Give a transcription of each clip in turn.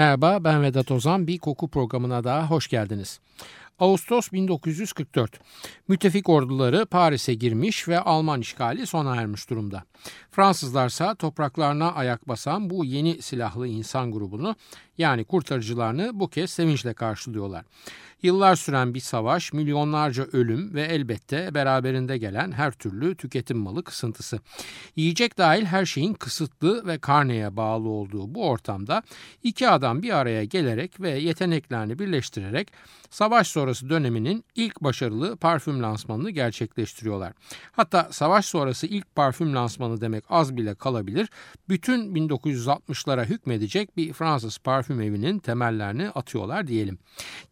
Merhaba ben Vedat Ozan. Bir koku programına daha hoş geldiniz. Ağustos 1944. Müttefik orduları Paris'e girmiş ve Alman işgali sona ermiş durumda. Fransızlarsa topraklarına ayak basan bu yeni silahlı insan grubunu yani kurtarıcılarını bu kez sevinçle karşılıyorlar. Yıllar süren bir savaş, milyonlarca ölüm ve elbette beraberinde gelen her türlü tüketim malı kısıntısı. Yiyecek dahil her şeyin kısıtlı ve karneye bağlı olduğu bu ortamda iki adam bir araya gelerek ve yeteneklerini birleştirerek savaş sonrası döneminin ilk başarılı parfüm lansmanını gerçekleştiriyorlar. Hatta savaş sonrası ilk parfüm lansmanı demek az bile kalabilir. Bütün 1960'lara hükmedecek bir Fransız parfüm evinin temellerini atıyorlar diyelim.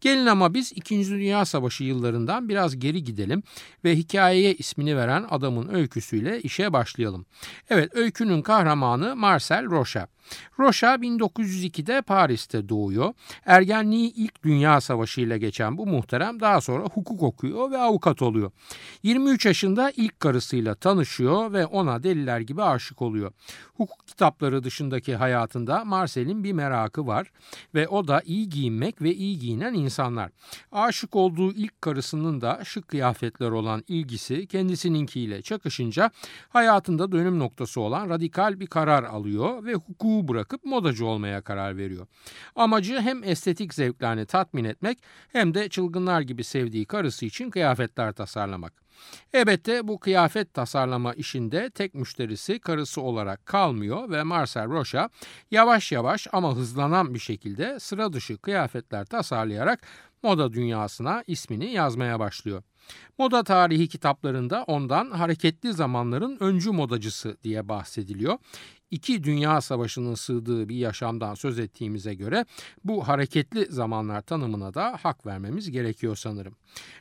Gelin ama biz 2. Dünya Savaşı yıllarından biraz geri gidelim ve hikayeye ismini veren adamın öyküsüyle işe başlayalım. Evet öykünün kahramanı Marcel Rocha. Rocha 1902'de Paris'te doğuyor. Ergenliği ilk Dünya Savaşı ile geçen bu muhterem daha sonra hukuk okuyor ve avukat oluyor. 23 yaşında ilk karısıyla tanışıyor ve ona deliler gibi aşık oluyor. Hukuk kitapları dışındaki hayatında Marcel'in bir merakı var ve o da iyi giyinmek ve iyi giyinen insanlar. Aşık olduğu ilk karısının da şık kıyafetler olan ilgisi kendisininkiyle çakışınca hayatında dönüm noktası olan radikal bir karar alıyor ve hukuku bırakıp modacı olmaya karar veriyor. Amacı hem estetik zevklerini tatmin etmek hem de çılgınlar gibi sevdiği karısı için kıyafetler tasarlamak. Elbette bu kıyafet tasarlama işinde tek müşterisi karısı olarak kalmıyor ve Marcel Rocha yavaş yavaş ama hızlanan bir şekilde sıra dışı kıyafetler tasarlayarak moda dünyasına ismini yazmaya başlıyor. Moda tarihi kitaplarında ondan hareketli zamanların öncü modacısı diye bahsediliyor iki dünya savaşının sığdığı bir yaşamdan söz ettiğimize göre bu hareketli zamanlar tanımına da hak vermemiz gerekiyor sanırım.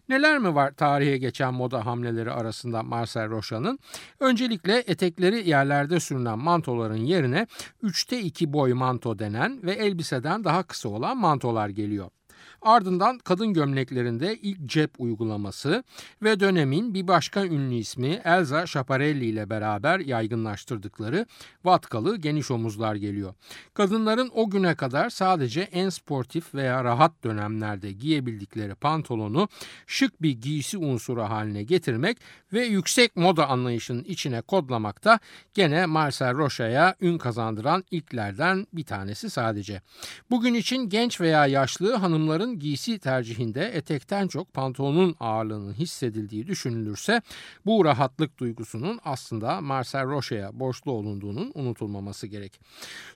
Neler mi var tarihe geçen moda hamleleri arasında Marcel Rocha'nın? Öncelikle etekleri yerlerde sürünen mantoların yerine 3'te 2 boy manto denen ve elbiseden daha kısa olan mantolar geliyor. Ardından kadın gömleklerinde ilk cep uygulaması ve dönemin bir başka ünlü ismi Elza Schiaparelli ile beraber yaygınlaştırdıkları vatkalı geniş omuzlar geliyor. Kadınların o güne kadar sadece en sportif veya rahat dönemlerde giyebildikleri pantolonu şık bir giysi unsuru haline getirmek ve yüksek moda anlayışının içine kodlamak da gene Marcel Rocha'ya ün kazandıran ilklerden bir tanesi sadece. Bugün için genç veya yaşlı hanımların kadınların giysi tercihinde etekten çok pantolonun ağırlığının hissedildiği düşünülürse bu rahatlık duygusunun aslında Marcel Roche'ye borçlu olunduğunun unutulmaması gerek.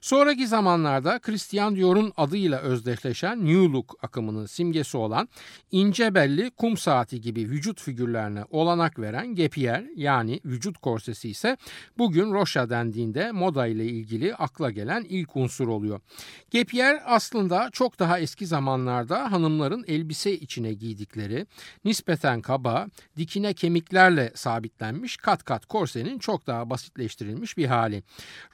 Sonraki zamanlarda Christian Dior'un adıyla özdeşleşen New Look akımının simgesi olan ince belli kum saati gibi vücut figürlerine olanak veren gepier yani vücut korsesi ise bugün Rocha dendiğinde moda ile ilgili akla gelen ilk unsur oluyor. Gepier aslında çok daha eski zamanlarda hanımların elbise içine giydikleri nispeten kaba, dikine kemiklerle sabitlenmiş kat kat korsenin çok daha basitleştirilmiş bir hali.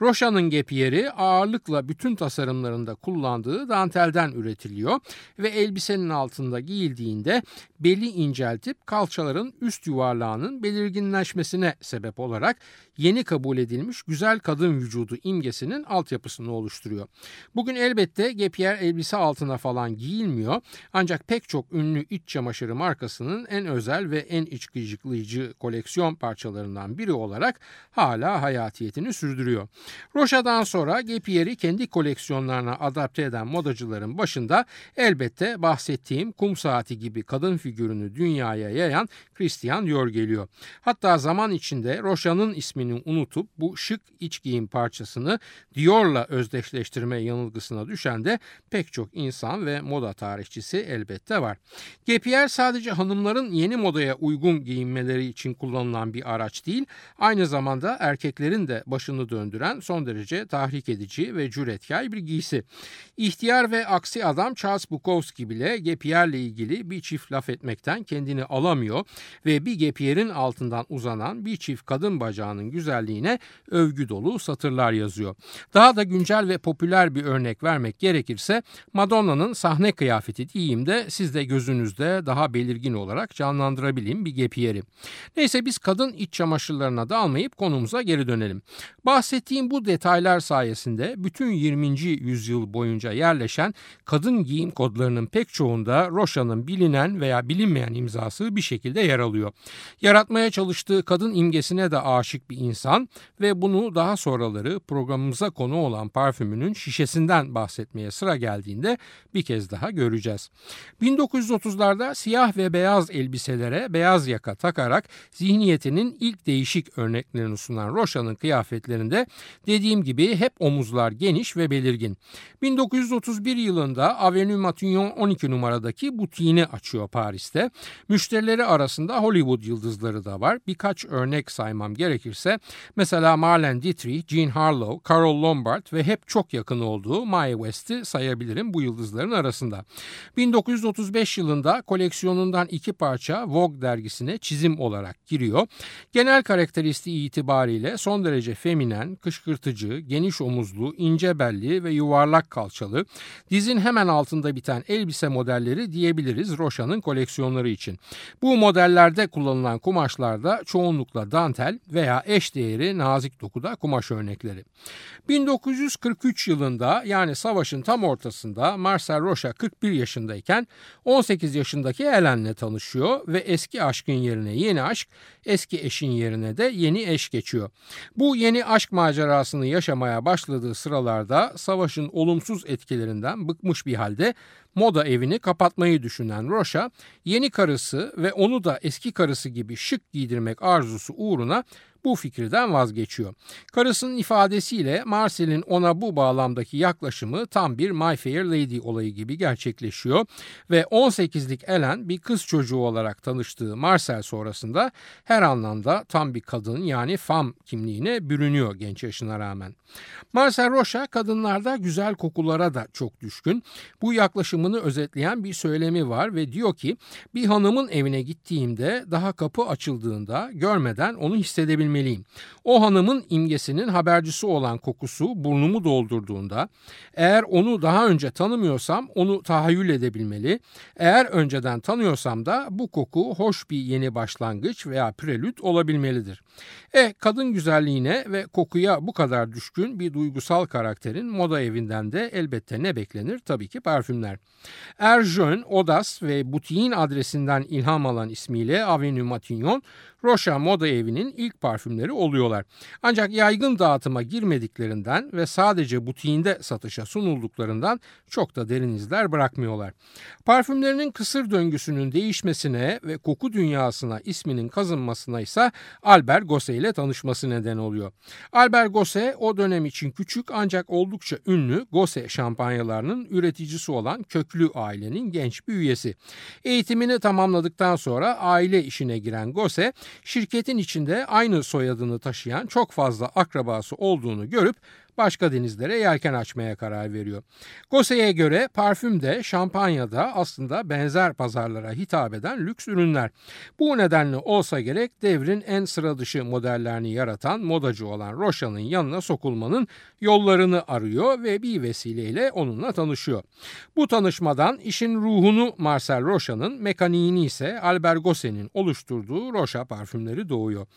Roşa'nın gepiyeri ağırlıkla bütün tasarımlarında kullandığı dantelden üretiliyor ve elbisenin altında giyildiğinde beli inceltip kalçaların üst yuvarlağının belirginleşmesine sebep olarak yeni kabul edilmiş güzel kadın vücudu imgesinin altyapısını oluşturuyor. Bugün elbette gepiyer elbise altına falan giyilmiyor ancak pek çok ünlü iç çamaşırı markasının en özel ve en iç koleksiyon parçalarından biri olarak hala hayatiyetini sürdürüyor. Rocha'dan sonra Gepier'i kendi koleksiyonlarına adapte eden modacıların başında elbette bahsettiğim kum saati gibi kadın figürünü dünyaya yayan Christian Dior geliyor. Hatta zaman içinde Rocha'nın ismini unutup bu şık iç giyim parçasını Dior'la özdeşleştirme yanılgısına düşen de pek çok insan ve moda tarihçisi elbette var. Gepier sadece hanımların yeni modaya uygun giyinmeleri için kullanılan bir araç değil, aynı zamanda erkeklerin de başını döndüren son derece tahrik edici ve cüretkar bir giysi. İhtiyar ve aksi adam Charles Bukowski bile Gepier'le ilgili bir çift laf etmekten kendini alamıyor ve bir Gepier'in altından uzanan bir çift kadın bacağının güzelliğine övgü dolu satırlar yazıyor. Daha da güncel ve popüler bir örnek vermek gerekirse Madonna'nın sahne kıyafeti diyeyim de siz de gözünüzde daha belirgin olarak canlandırabileyim bir gepiyeri. Neyse biz kadın iç çamaşırlarına da almayıp konumuza geri dönelim. Bahsettiğim bu detaylar sayesinde bütün 20. yüzyıl boyunca yerleşen kadın giyim kodlarının pek çoğunda Roşa'nın bilinen veya bilinmeyen imzası bir şekilde yer alıyor. Yaratmaya çalıştığı kadın imgesine de aşık bir insan ve bunu daha sonraları programımıza konu olan parfümünün şişesinden bahsetmeye sıra geldiğinde bir kez daha göreceğiz. 1930'larda siyah ve beyaz elbiselere beyaz yaka takarak zihniyetinin ilk değişik örneklerini sunan Roşa'nın kıyafetlerinde dediğim gibi hep omuzlar geniş ve belirgin. 1931 yılında Avenue Matignon 12 numaradaki butiğini açıyor Paris'te. Müşterileri arasında Hollywood yıldızları da var. Birkaç örnek saymam gerekirse mesela Marlene Dietrich, Jean Harlow, Carol Lombard ve hep çok yakın olduğu Mae West'i sayabilirim bu yıldızların arasında. 1935 yılında koleksiyonundan iki parça Vogue dergisine çizim olarak giriyor. Genel karakteristiği itibariyle son derece feminen, kışkırtıcı, geniş omuzlu, ince belli ve yuvarlak kalçalı, dizin hemen altında biten elbise modelleri diyebiliriz Roşa'nın koleksiyonları için. Bu modellerde kullanılan kumaşlarda çoğunlukla dantel veya eş değeri nazik dokuda kumaş örnekleri. 1943 yılında yani savaşın tam ortasında Marcel Rocha 41 yaşındayken 18 yaşındaki Helen'le tanışıyor ve eski aşkın yerine yeni aşk, eski eşin yerine de yeni eş geçiyor. Bu yeni aşk macerasını yaşamaya başladığı sıralarda savaşın olumsuz etkilerinden bıkmış bir halde moda evini kapatmayı düşünen Rocha, yeni karısı ve onu da eski karısı gibi şık giydirmek arzusu uğruna bu fikirden vazgeçiyor. Karısının ifadesiyle Marcel'in ona bu bağlamdaki yaklaşımı tam bir My Fair Lady olayı gibi gerçekleşiyor ve 18'lik Ellen bir kız çocuğu olarak tanıştığı Marcel sonrasında her anlamda tam bir kadın yani fam kimliğine bürünüyor genç yaşına rağmen. Marcel Rocha kadınlarda güzel kokulara da çok düşkün. Bu yaklaşımını özetleyen bir söylemi var ve diyor ki bir hanımın evine gittiğimde daha kapı açıldığında görmeden onu hissedebilmeliyim bilmeliyim. O hanımın imgesinin habercisi olan kokusu burnumu doldurduğunda eğer onu daha önce tanımıyorsam onu tahayyül edebilmeli. Eğer önceden tanıyorsam da bu koku hoş bir yeni başlangıç veya prelüt olabilmelidir. E kadın güzelliğine ve kokuya bu kadar düşkün bir duygusal karakterin moda evinden de elbette ne beklenir? Tabii ki parfümler. Erjön, Odas ve butiğin adresinden ilham alan ismiyle Avenue Matignon, Rocha Moda Evi'nin ilk parfümleri oluyorlar. Ancak yaygın dağıtıma girmediklerinden ve sadece butiğinde satışa sunulduklarından çok da derin izler bırakmıyorlar. Parfümlerinin kısır döngüsünün değişmesine ve koku dünyasına isminin kazınmasına ise Albert Gosset ile tanışması neden oluyor. Albert Gosset o dönem için küçük ancak oldukça ünlü Gosset şampanyalarının üreticisi olan köklü ailenin genç bir üyesi. Eğitimini tamamladıktan sonra aile işine giren Gosset şirketin içinde aynı soyadını taşıyan çok fazla akrabası olduğunu görüp başka denizlere yelken açmaya karar veriyor. Gosse'ye göre parfüm de şampanya da aslında benzer pazarlara hitap eden lüks ürünler. Bu nedenle olsa gerek devrin en sıra dışı modellerini yaratan modacı olan Rocha'nın yanına sokulmanın yollarını arıyor ve bir vesileyle onunla tanışıyor. Bu tanışmadan işin ruhunu Marcel Rocha'nın, mekaniğini ise Albert Gosse'nin oluşturduğu Rocha parfümleri doğuyor.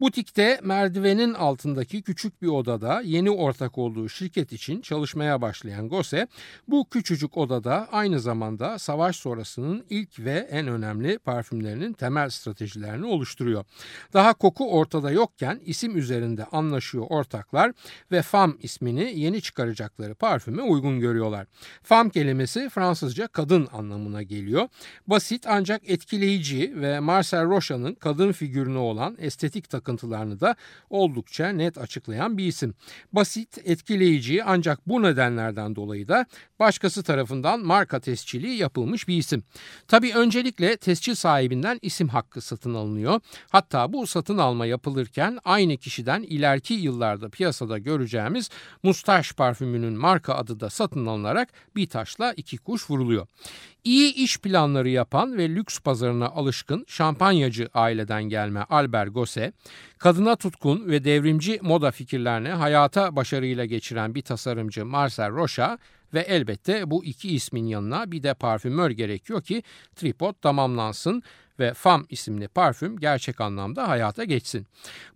Butikte merdivenin altındaki küçük bir odada yeni ortak olduğu şirket için çalışmaya başlayan Gose bu küçücük odada aynı zamanda savaş sonrasının ilk ve en önemli parfümlerinin temel stratejilerini oluşturuyor. Daha koku ortada yokken isim üzerinde anlaşıyor ortaklar ve Fam ismini yeni çıkaracakları parfüme uygun görüyorlar. Fam kelimesi Fransızca kadın anlamına geliyor. Basit ancak etkileyici ve Marcel Rocha'nın kadın figürüne olan estetik takıntılarını da oldukça net açıklayan bir isim. Basit, etkileyici ancak bu nedenlerden dolayı da başkası tarafından marka tescili yapılmış bir isim. Tabi öncelikle tescil sahibinden isim hakkı satın alınıyor. Hatta bu satın alma yapılırken aynı kişiden ileriki yıllarda piyasada göreceğimiz mustaş parfümünün marka adı da satın alınarak bir taşla iki kuş vuruluyor. İyi iş planları yapan ve lüks pazarına alışkın şampanyacı aileden gelme Albert Gosset, kadına tutkun ve devrimci moda fikirlerini hayata başarıyla geçiren bir tasarımcı Marcel Rocha Ve elbette bu iki ismin yanına bir de parfümör gerekiyor ki tripod tamamlansın ve Fam isimli parfüm gerçek anlamda hayata geçsin.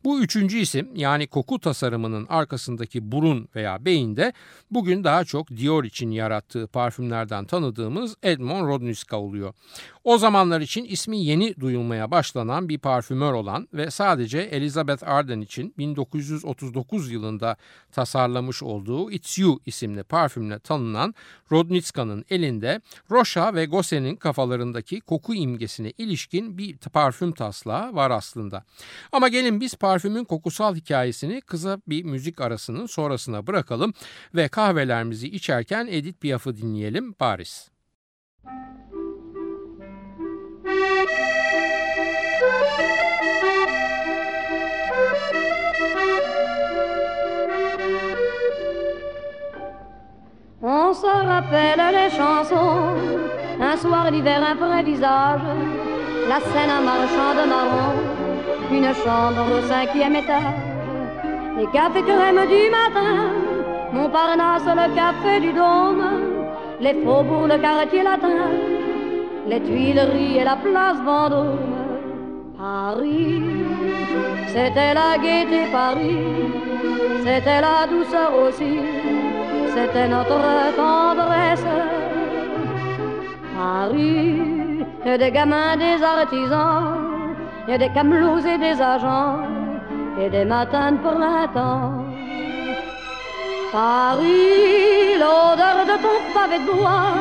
Bu üçüncü isim yani koku tasarımının arkasındaki burun veya beyinde bugün daha çok Dior için yarattığı parfümlerden tanıdığımız Edmond Rodniska oluyor. O zamanlar için ismi yeni duyulmaya başlanan bir parfümör olan ve sadece Elizabeth Arden için 1939 yılında tasarlamış olduğu It's You isimli parfümle tanınan Rodnitska'nın elinde Rocha ve Gosse'nin kafalarındaki koku imgesine ilişkin bir parfüm taslağı var aslında. Ama gelin biz parfümün kokusal hikayesini kısa bir müzik arasının sonrasına bırakalım ve kahvelerimizi içerken Edith Piaf'ı dinleyelim Paris. On se rappelle les chansons, un soir d'hiver visage, la scène un marchand de marron, une chambre au cinquième étage, les cafés crème du matin, Montparnasse le café du Dôme, les faubourgs, le quartier latin, les Tuileries et la place Vendôme. Paris, c'était la gaieté Paris, c'était la douceur aussi c'était notre tendresse. Paris, y a des gamins, des artisans, a des camelots et des agents, et des matins de printemps. Paris, l'odeur de ton pavé de bois,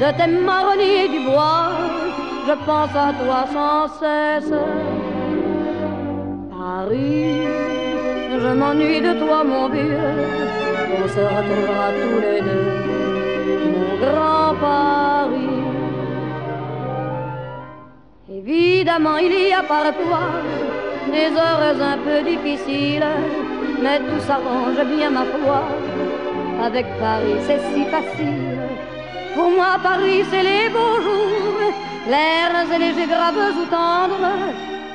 de tes marronniers du bois, je pense à toi sans cesse. Paris, je m'ennuie de toi, mon vieux on se retrouvera tous les deux, mon grand Évidemment, il y a par toi des heures un peu difficiles, mais tout s'arrange bien, ma foi. Avec Paris, c'est si facile. Pour moi, Paris, c'est les beaux jours, l'air et légers, graves ou tendres.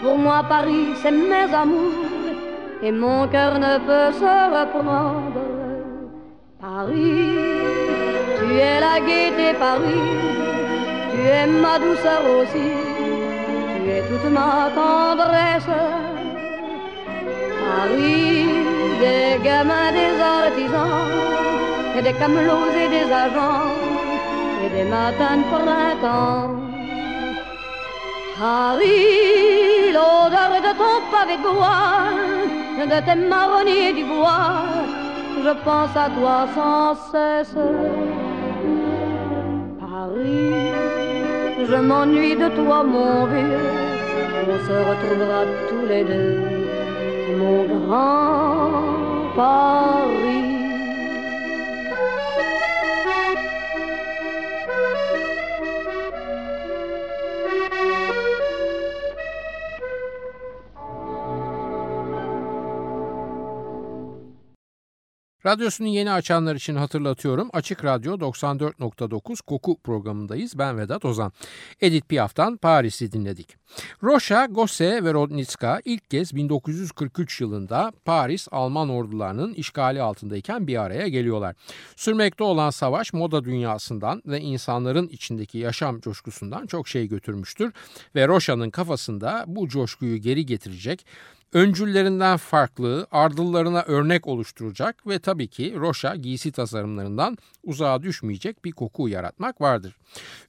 Pour moi, Paris, c'est mes amours, et mon cœur ne peut se reprendre. Paris, tu es la gaieté Paris, tu es ma douceur aussi, es toute ma tendresse. Paris, des gamins, des artisans, et des camelots et des agents, et des matins de printemps. Paris, l'odeur de ton pavé de bois, de tes marronniers du bois, je pense à toi sans cesse. Paris, je m'ennuie de toi, mon vieux. On se retrouvera tous les deux, mon grand Paris. Radyosunu yeni açanlar için hatırlatıyorum. Açık Radyo 94.9 Koku programındayız. Ben Vedat Ozan. Edith Piaf'tan Paris'i dinledik. Rocha, Gosse ve Rodnitska ilk kez 1943 yılında Paris Alman ordularının işgali altındayken bir araya geliyorlar. Sürmekte olan savaş moda dünyasından ve insanların içindeki yaşam coşkusundan çok şey götürmüştür ve Rocha'nın kafasında bu coşkuyu geri getirecek öncüllerinden farklı, ardıllarına örnek oluşturacak ve tabii ki Rocha giysi tasarımlarından uzağa düşmeyecek bir koku yaratmak vardır.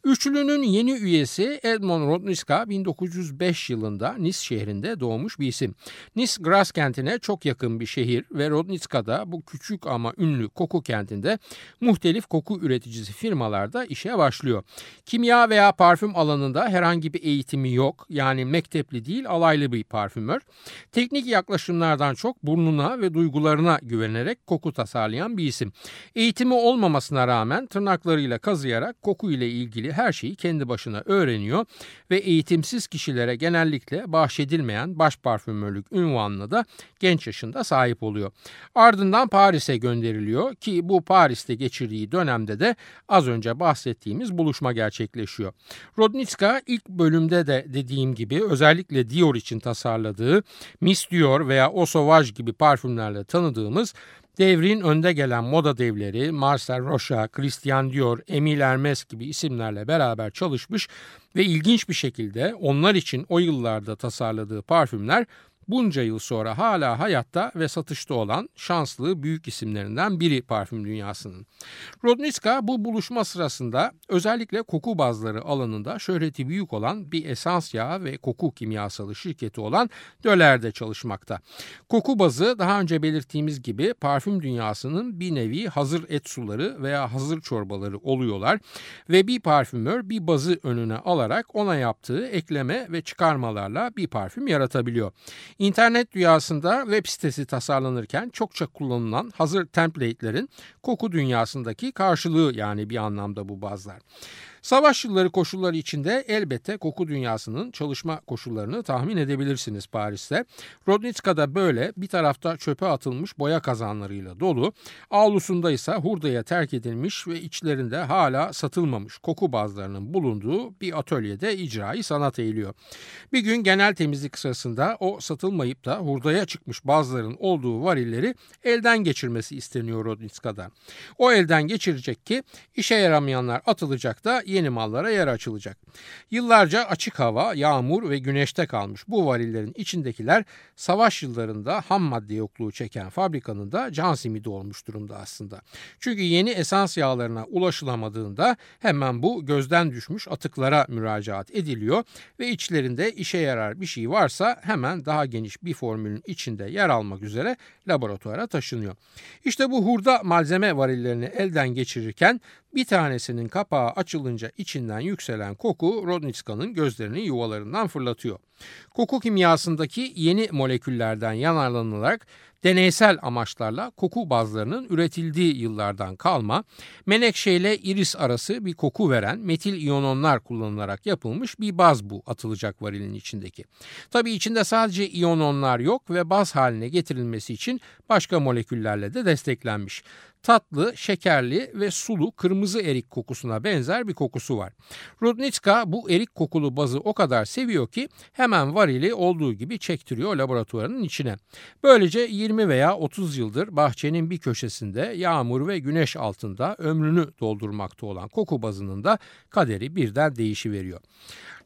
Üçlünün yeni üyesi Edmond Rodniska 1905 yılında Nice şehrinde doğmuş bir isim. Nice Gras kentine çok yakın bir şehir ve Rodniska da bu küçük ama ünlü koku kentinde muhtelif koku üreticisi firmalarda işe başlıyor. Kimya veya parfüm alanında herhangi bir eğitimi yok yani mektepli değil alaylı bir parfümör. Teknik yaklaşımlardan çok burnuna ve duygularına güvenerek koku tasarlayan bir isim. Eğitimi olmamasına rağmen tırnaklarıyla kazıyarak koku ile ilgili her şeyi kendi başına öğreniyor ve eğitimsiz kişilere genellikle bahşedilmeyen baş parfümörlük ünvanına da genç yaşında sahip oluyor. Ardından Paris'e gönderiliyor ki bu Paris'te geçirdiği dönemde de az önce bahsettiğimiz buluşma gerçekleşiyor. Rodnitska ilk bölümde de dediğim gibi özellikle Dior için tasarladığı Miss Dior veya O Sauvage gibi parfümlerle tanıdığımız Devrin önde gelen moda devleri Marcel Rocha, Christian Dior, Emile Hermes gibi isimlerle beraber çalışmış ve ilginç bir şekilde onlar için o yıllarda tasarladığı parfümler bunca yıl sonra hala hayatta ve satışta olan şanslı büyük isimlerinden biri parfüm dünyasının. Rodnitska bu buluşma sırasında özellikle koku bazları alanında şöhreti büyük olan bir esans yağı ve koku kimyasalı şirketi olan Döler'de çalışmakta. Koku bazı daha önce belirttiğimiz gibi parfüm dünyasının bir nevi hazır et suları veya hazır çorbaları oluyorlar ve bir parfümör bir bazı önüne alarak ona yaptığı ekleme ve çıkarmalarla bir parfüm yaratabiliyor. İnternet dünyasında web sitesi tasarlanırken çokça kullanılan hazır template'lerin koku dünyasındaki karşılığı yani bir anlamda bu bazlar. Savaş yılları koşulları içinde elbette koku dünyasının çalışma koşullarını tahmin edebilirsiniz Paris'te. Rodnitska'da böyle bir tarafta çöpe atılmış boya kazanlarıyla dolu, avlusunda ise hurdaya terk edilmiş ve içlerinde hala satılmamış koku bazlarının bulunduğu bir atölyede icrayı sanat eğiliyor. Bir gün genel temizlik sırasında o satılmayıp da hurdaya çıkmış bazların olduğu varilleri elden geçirmesi isteniyor Rodnitska'dan. O elden geçirecek ki işe yaramayanlar atılacak da yeni mallara yer açılacak. Yıllarca açık hava, yağmur ve güneşte kalmış bu varillerin içindekiler savaş yıllarında ham madde yokluğu çeken fabrikanın da can simidi olmuş durumda aslında. Çünkü yeni esans yağlarına ulaşılamadığında hemen bu gözden düşmüş atıklara müracaat ediliyor ve içlerinde işe yarar bir şey varsa hemen daha geniş bir formülün içinde yer almak üzere laboratuvara taşınıyor. İşte bu hurda malzeme varillerini elden geçirirken bir tanesinin kapağı açılınca içinden yükselen koku Rodnitska'nın gözlerini yuvalarından fırlatıyor. Koku kimyasındaki yeni moleküllerden yararlanılarak deneysel amaçlarla koku bazlarının üretildiği yıllardan kalma, menekşe ile iris arası bir koku veren metil iyononlar kullanılarak yapılmış bir baz bu atılacak varilin içindeki. Tabi içinde sadece iyononlar yok ve baz haline getirilmesi için başka moleküllerle de desteklenmiş tatlı, şekerli ve sulu kırmızı erik kokusuna benzer bir kokusu var. Rudnitska bu erik kokulu bazı o kadar seviyor ki hemen varili olduğu gibi çektiriyor laboratuvarının içine. Böylece 20 veya 30 yıldır bahçenin bir köşesinde yağmur ve güneş altında ömrünü doldurmakta olan koku bazının da kaderi birden değişiveriyor.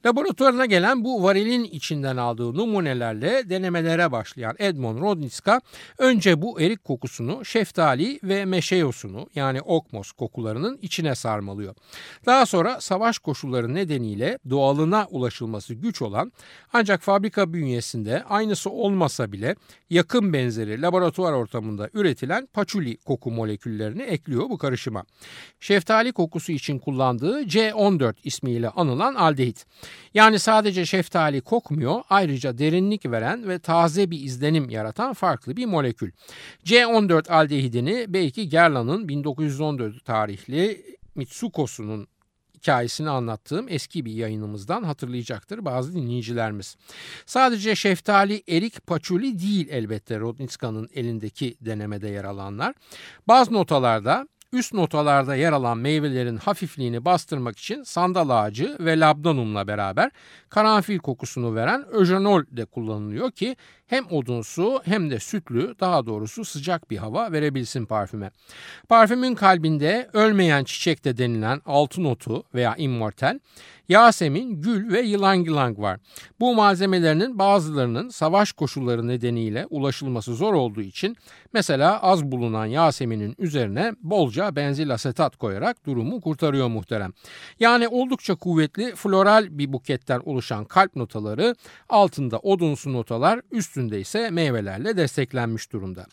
Laboratuvarına gelen bu varilin içinden aldığı numunelerle denemelere başlayan Edmond Rodnitska önce bu erik kokusunu şeftali ve meşe yosunu yani okmos kokularının içine sarmalıyor. Daha sonra savaş koşulları nedeniyle doğalına ulaşılması güç olan ancak fabrika bünyesinde aynısı olmasa bile yakın benzeri laboratuvar ortamında üretilen paçuli koku moleküllerini ekliyor bu karışıma. Şeftali kokusu için kullandığı C14 ismiyle anılan aldehit. Yani sadece şeftali kokmuyor ayrıca derinlik veren ve taze bir izlenim yaratan farklı bir molekül. C14 aldehidini belki Gerla'nın 1914 tarihli Mitsukosu'nun hikayesini anlattığım eski bir yayınımızdan hatırlayacaktır bazı dinleyicilerimiz. Sadece şeftali, erik, paçuli değil elbette Rodnitska'nın elindeki denemede yer alanlar. Bazı notalarda üst notalarda yer alan meyvelerin hafifliğini bastırmak için sandal ağacı ve labdanumla beraber karanfil kokusunu veren öjenol de kullanılıyor ki hem odunsu hem de sütlü daha doğrusu sıcak bir hava verebilsin parfüme. Parfümün kalbinde ölmeyen çiçekte denilen altın otu veya immortal, Yasemin, gül ve yılang var. Bu malzemelerinin bazılarının savaş koşulları nedeniyle ulaşılması zor olduğu için mesela az bulunan Yasemin'in üzerine bolca benzil asetat koyarak durumu kurtarıyor muhterem. Yani oldukça kuvvetli floral bir buketten oluşan kalp notaları, altında odunsu notalar, üstünde ise meyvelerle desteklenmiş durumda.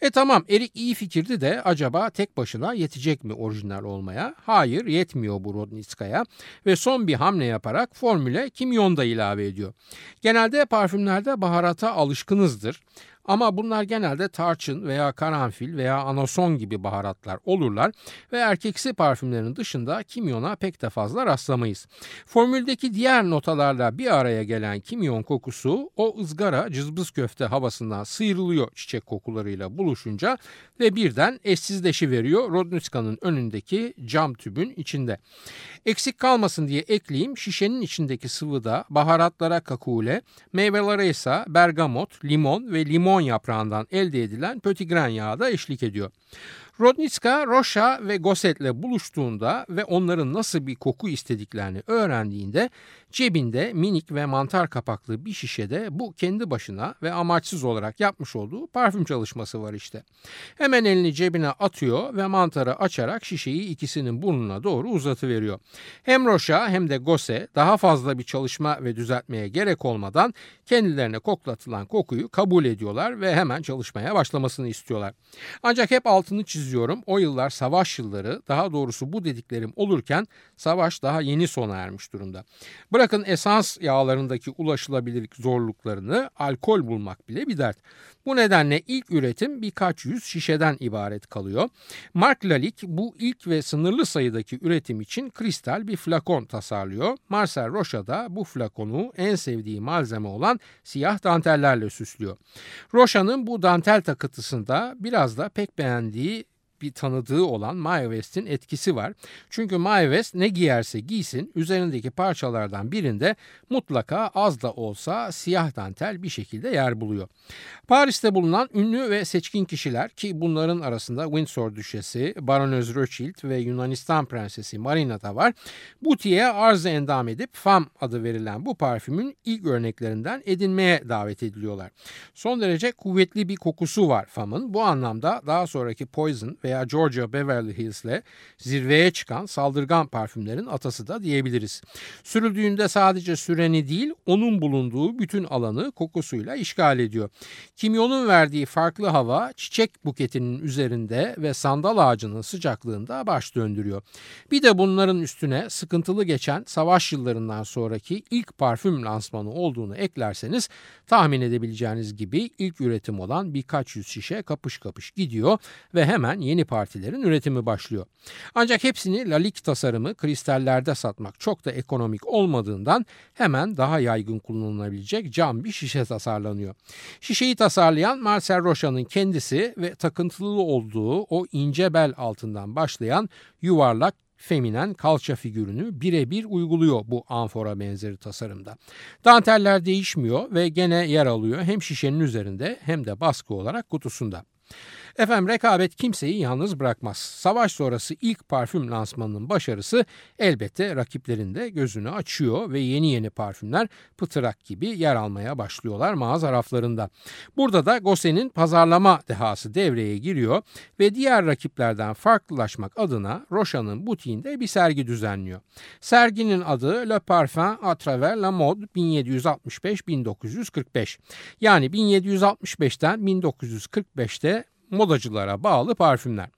E tamam erik iyi fikirdi de acaba tek başına yetecek mi orijinal olmaya? Hayır yetmiyor bu Rodnitskaya ve son bir hamle yaparak formüle kimyon da ilave ediyor. Genelde parfümlerde baharata alışkınızdır. Ama bunlar genelde tarçın veya karanfil veya anason gibi baharatlar olurlar ve erkeksi parfümlerin dışında kimyona pek de fazla rastlamayız. Formüldeki diğer notalarla bir araya gelen kimyon kokusu o ızgara cızbız köfte havasından sıyrılıyor çiçek kokularıyla buluşunca ve birden eşsizleşi veriyor Rodnitska'nın önündeki cam tübün içinde. Eksik kalmasın diye ekleyeyim şişenin içindeki sıvıda baharatlara kakule, meyvelere ise bergamot, limon ve limon limon yaprağından elde edilen pötigren yağı da eşlik ediyor. Rodnitska, Rocha ve Gosset'le buluştuğunda ve onların nasıl bir koku istediklerini öğrendiğinde cebinde minik ve mantar kapaklı bir şişede bu kendi başına ve amaçsız olarak yapmış olduğu parfüm çalışması var işte. Hemen elini cebine atıyor ve mantarı açarak şişeyi ikisinin burnuna doğru uzatıveriyor. Hem Rocha hem de Gosset daha fazla bir çalışma ve düzeltmeye gerek olmadan kendilerine koklatılan kokuyu kabul ediyorlar ve hemen çalışmaya başlamasını istiyorlar. Ancak hep altını çiziyor çiziyorum. O yıllar savaş yılları daha doğrusu bu dediklerim olurken savaş daha yeni sona ermiş durumda. Bırakın esans yağlarındaki ulaşılabilirlik zorluklarını alkol bulmak bile bir dert. Bu nedenle ilk üretim birkaç yüz şişeden ibaret kalıyor. Mark Lalique bu ilk ve sınırlı sayıdaki üretim için kristal bir flakon tasarlıyor. Marcel Rocha da bu flakonu en sevdiği malzeme olan siyah dantellerle süslüyor. Rocha'nın bu dantel takıntısında biraz da pek beğendiği bir tanıdığı olan Mae West'in etkisi var. Çünkü Mae West ne giyerse giysin üzerindeki parçalardan birinde mutlaka az da olsa siyah dantel bir şekilde yer buluyor. Paris'te bulunan ünlü ve seçkin kişiler ki bunların arasında Windsor Düşesi, Baronöz Rothschild ve Yunanistan Prensesi Marina da var. Butiye arzı endam edip Fam adı verilen bu parfümün ilk örneklerinden edinmeye davet ediliyorlar. Son derece kuvvetli bir kokusu var Fam'ın. Bu anlamda daha sonraki Poison veya Georgia Beverly Hills'le zirveye çıkan saldırgan parfümlerin atası da diyebiliriz. Sürüldüğünde sadece süreni değil onun bulunduğu bütün alanı kokusuyla işgal ediyor. Kimyonun verdiği farklı hava çiçek buketinin üzerinde ve sandal ağacının sıcaklığında baş döndürüyor. Bir de bunların üstüne sıkıntılı geçen savaş yıllarından sonraki ilk parfüm lansmanı olduğunu eklerseniz tahmin edebileceğiniz gibi ilk üretim olan birkaç yüz şişe kapış kapış gidiyor ve hemen yeni partilerin üretimi başlıyor. Ancak hepsini lalik tasarımı kristallerde satmak çok da ekonomik olmadığından hemen daha yaygın kullanılabilecek cam bir şişe tasarlanıyor. Şişeyi tasarlayan Marcel Rocha'nın kendisi ve takıntılı olduğu o ince bel altından başlayan yuvarlak feminen kalça figürünü birebir uyguluyor bu amfora benzeri tasarımda. Danteller değişmiyor ve gene yer alıyor hem şişenin üzerinde hem de baskı olarak kutusunda. Efendim rekabet kimseyi yalnız bırakmaz. Savaş sonrası ilk parfüm lansmanının başarısı elbette rakiplerin de gözünü açıyor ve yeni yeni parfümler pıtırak gibi yer almaya başlıyorlar mağaza raflarında. Burada da Gosset'in pazarlama dehası devreye giriyor ve diğer rakiplerden farklılaşmak adına Rocha'nın butiğinde bir sergi düzenliyor. Serginin adı Le Parfum à travers la mode 1765-1945. Yani 1765'ten 1945'te modacılara bağlı parfümler.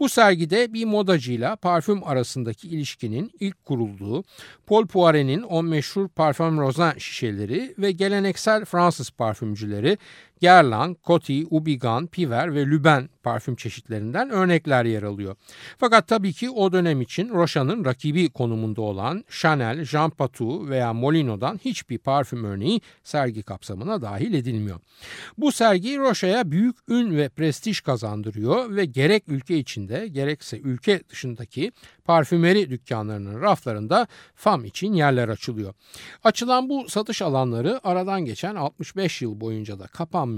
Bu sergide bir modacıyla parfüm arasındaki ilişkinin ilk kurulduğu Paul Poiret'in o meşhur parfüm rozan şişeleri ve geleneksel Fransız parfümcüleri Guerlain, Coty, Ubigan, Piver ve Lüben parfüm çeşitlerinden örnekler yer alıyor. Fakat tabii ki o dönem için Rocha'nın rakibi konumunda olan Chanel, Jean Patou veya Molino'dan hiçbir parfüm örneği sergi kapsamına dahil edilmiyor. Bu sergi Rocha'ya büyük ün ve prestij kazandırıyor ve gerek ülke içinde gerekse ülke dışındaki parfümeri dükkanlarının raflarında FAM için yerler açılıyor. Açılan bu satış alanları aradan geçen 65 yıl boyunca da kapanmıyor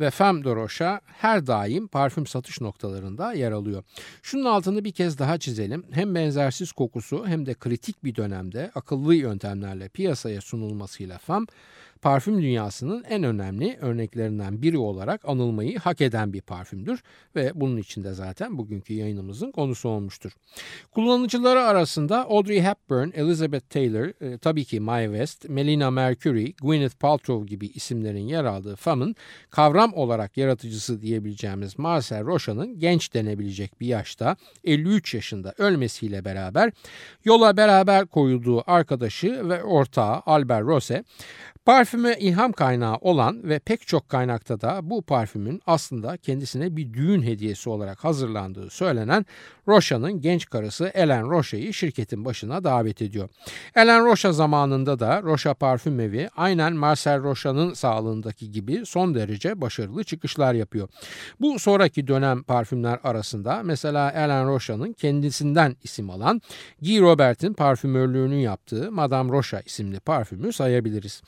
ve Femme de Rocha her daim parfüm satış noktalarında yer alıyor. Şunun altını bir kez daha çizelim. Hem benzersiz kokusu hem de kritik bir dönemde akıllı yöntemlerle piyasaya sunulmasıyla Femme parfüm dünyasının en önemli örneklerinden biri olarak anılmayı hak eden bir parfümdür ve bunun için de zaten bugünkü yayınımızın konusu olmuştur. Kullanıcıları arasında Audrey Hepburn, Elizabeth Taylor, e, tabii ki Mae West, Melina Mercury, Gwyneth Paltrow gibi isimlerin yer aldığı FAM'ın kavram olarak yaratıcısı diyebileceğimiz Marcel Rocha'nın genç denebilecek bir yaşta 53 yaşında ölmesiyle beraber yola beraber koyulduğu arkadaşı ve ortağı Albert Rose Parfüme ilham kaynağı olan ve pek çok kaynakta da bu parfümün aslında kendisine bir düğün hediyesi olarak hazırlandığı söylenen Rocha'nın genç karısı Ellen Rocha'yı şirketin başına davet ediyor. Ellen Rocha zamanında da Rocha Parfüm Evi aynen Marcel Rocha'nın sağlığındaki gibi son derece başarılı çıkışlar yapıyor. Bu sonraki dönem parfümler arasında mesela Ellen Rocha'nın kendisinden isim alan Guy Robert'in parfümörlüğünü yaptığı Madame Rocha isimli parfümü sayabiliriz.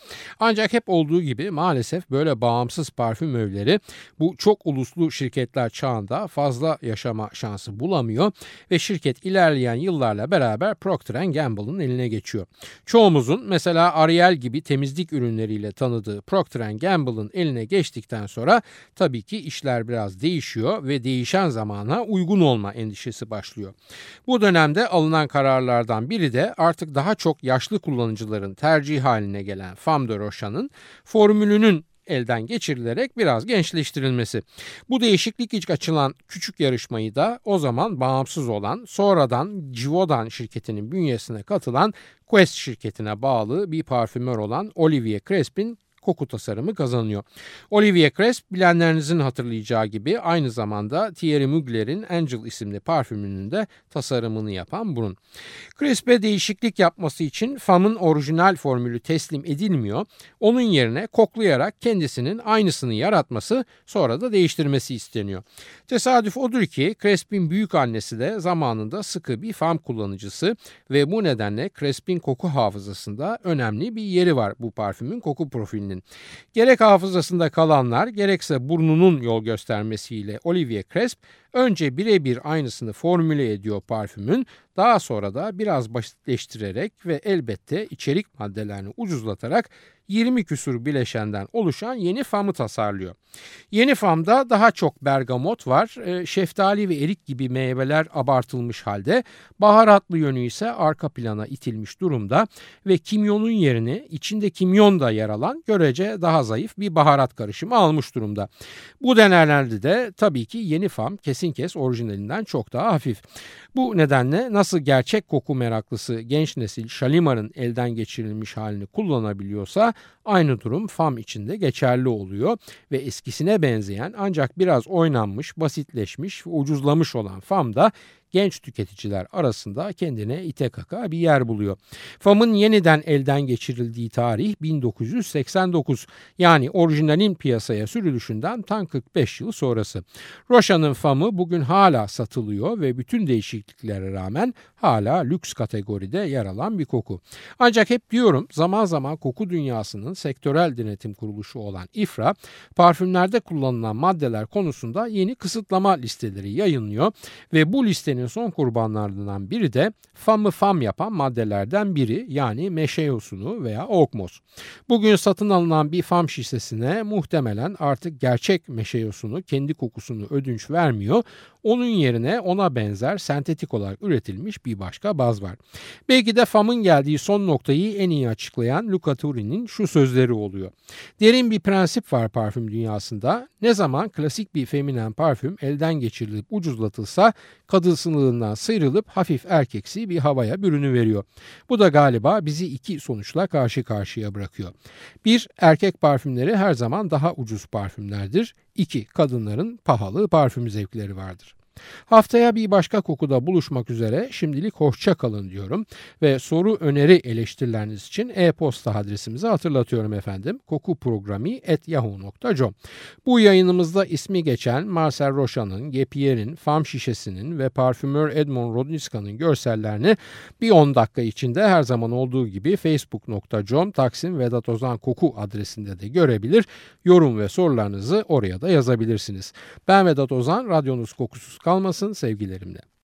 Ancak hep olduğu gibi maalesef böyle bağımsız parfüm övleri bu çok uluslu şirketler çağında fazla yaşama şansı bulamıyor ve şirket ilerleyen yıllarla beraber Procter Gamble'ın eline geçiyor. Çoğumuzun mesela Ariel gibi temizlik ürünleriyle tanıdığı Procter Gamble'ın eline geçtikten sonra tabii ki işler biraz değişiyor ve değişen zamana uygun olma endişesi başlıyor. Bu dönemde alınan kararlardan biri de artık daha çok yaşlı kullanıcıların tercih haline gelen Femme de Rocha'nın formülünün elden geçirilerek biraz gençleştirilmesi. Bu değişiklik ilk açılan küçük yarışmayı da o zaman bağımsız olan sonradan Givaudan şirketinin bünyesine katılan Quest şirketine bağlı bir parfümör olan Olivier Crespin koku tasarımı kazanıyor. Olivier Cresp bilenlerinizin hatırlayacağı gibi aynı zamanda Thierry Mugler'in Angel isimli parfümünün de tasarımını yapan burun. Cresp'e değişiklik yapması için FAM'ın orijinal formülü teslim edilmiyor. Onun yerine koklayarak kendisinin aynısını yaratması sonra da değiştirmesi isteniyor. Tesadüf odur ki Cresp'in büyük annesi de zamanında sıkı bir FAM kullanıcısı ve bu nedenle Cresp'in koku hafızasında önemli bir yeri var bu parfümün koku profilinin kişinin. Gerek hafızasında kalanlar gerekse burnunun yol göstermesiyle Olivier Cresp önce birebir aynısını formüle ediyor parfümün daha sonra da biraz basitleştirerek ve elbette içerik maddelerini ucuzlatarak 20 küsur bileşenden oluşan yeni famı tasarlıyor. Yeni famda daha çok bergamot var, e, şeftali ve erik gibi meyveler abartılmış halde, baharatlı yönü ise arka plana itilmiş durumda ve kimyonun yerini içinde kimyon da yer alan görece daha zayıf bir baharat karışımı almış durumda. Bu deneylerde de tabii ki yeni fam kesin kes orijinalinden çok daha hafif. Bu nedenle nasıl gerçek koku meraklısı genç nesil Şalimar'ın elden geçirilmiş halini kullanabiliyorsa aynı durum FAM içinde geçerli oluyor ve eskisine benzeyen ancak biraz oynanmış, basitleşmiş ve ucuzlamış olan FAM da genç tüketiciler arasında kendine ite kaka bir yer buluyor. FAM'ın yeniden elden geçirildiği tarih 1989 yani orijinalin piyasaya sürülüşünden tam 45 yıl sonrası. Rocha'nın FAM'ı bugün hala satılıyor ve bütün değişikliklere rağmen hala lüks kategoride yer alan bir koku. Ancak hep diyorum zaman zaman koku dünyasının sektörel denetim kuruluşu olan İFRA parfümlerde kullanılan maddeler konusunda yeni kısıtlama listeleri yayınlıyor ve bu listenin Maddenin son kurbanlarından biri de famı fam yapan maddelerden biri yani meşe yosunu veya okmos. Bugün satın alınan bir fam şişesine muhtemelen artık gerçek meşe yosunu kendi kokusunu ödünç vermiyor. Onun yerine ona benzer sentetik olarak üretilmiş bir başka baz var. Belki de FAM'ın geldiği son noktayı en iyi açıklayan Luca Turi'nin şu sözleri oluyor. Derin bir prensip var parfüm dünyasında. Ne zaman klasik bir feminen parfüm elden geçirilip ucuzlatılsa kadısınlığından sıyrılıp hafif erkeksi bir havaya bürünü veriyor. Bu da galiba bizi iki sonuçla karşı karşıya bırakıyor. Bir, erkek parfümleri her zaman daha ucuz parfümlerdir. İki, kadınların pahalı parfüm zevkleri vardır. Haftaya bir başka kokuda buluşmak üzere şimdilik hoşça kalın diyorum ve soru öneri eleştirileriniz için e-posta adresimizi hatırlatıyorum efendim. kokuprogrami.yahoo.com Bu yayınımızda ismi geçen Marcel Rocha'nın, Gepier'in, Fam şişesinin ve parfümör Edmond Rodniska'nın görsellerini bir 10 dakika içinde her zaman olduğu gibi facebook.com Taksim Vedat Ozan Koku adresinde de görebilir. Yorum ve sorularınızı oraya da yazabilirsiniz. Ben Vedat Ozan, radyonuz kokusuz kalmasın sevgilerimle.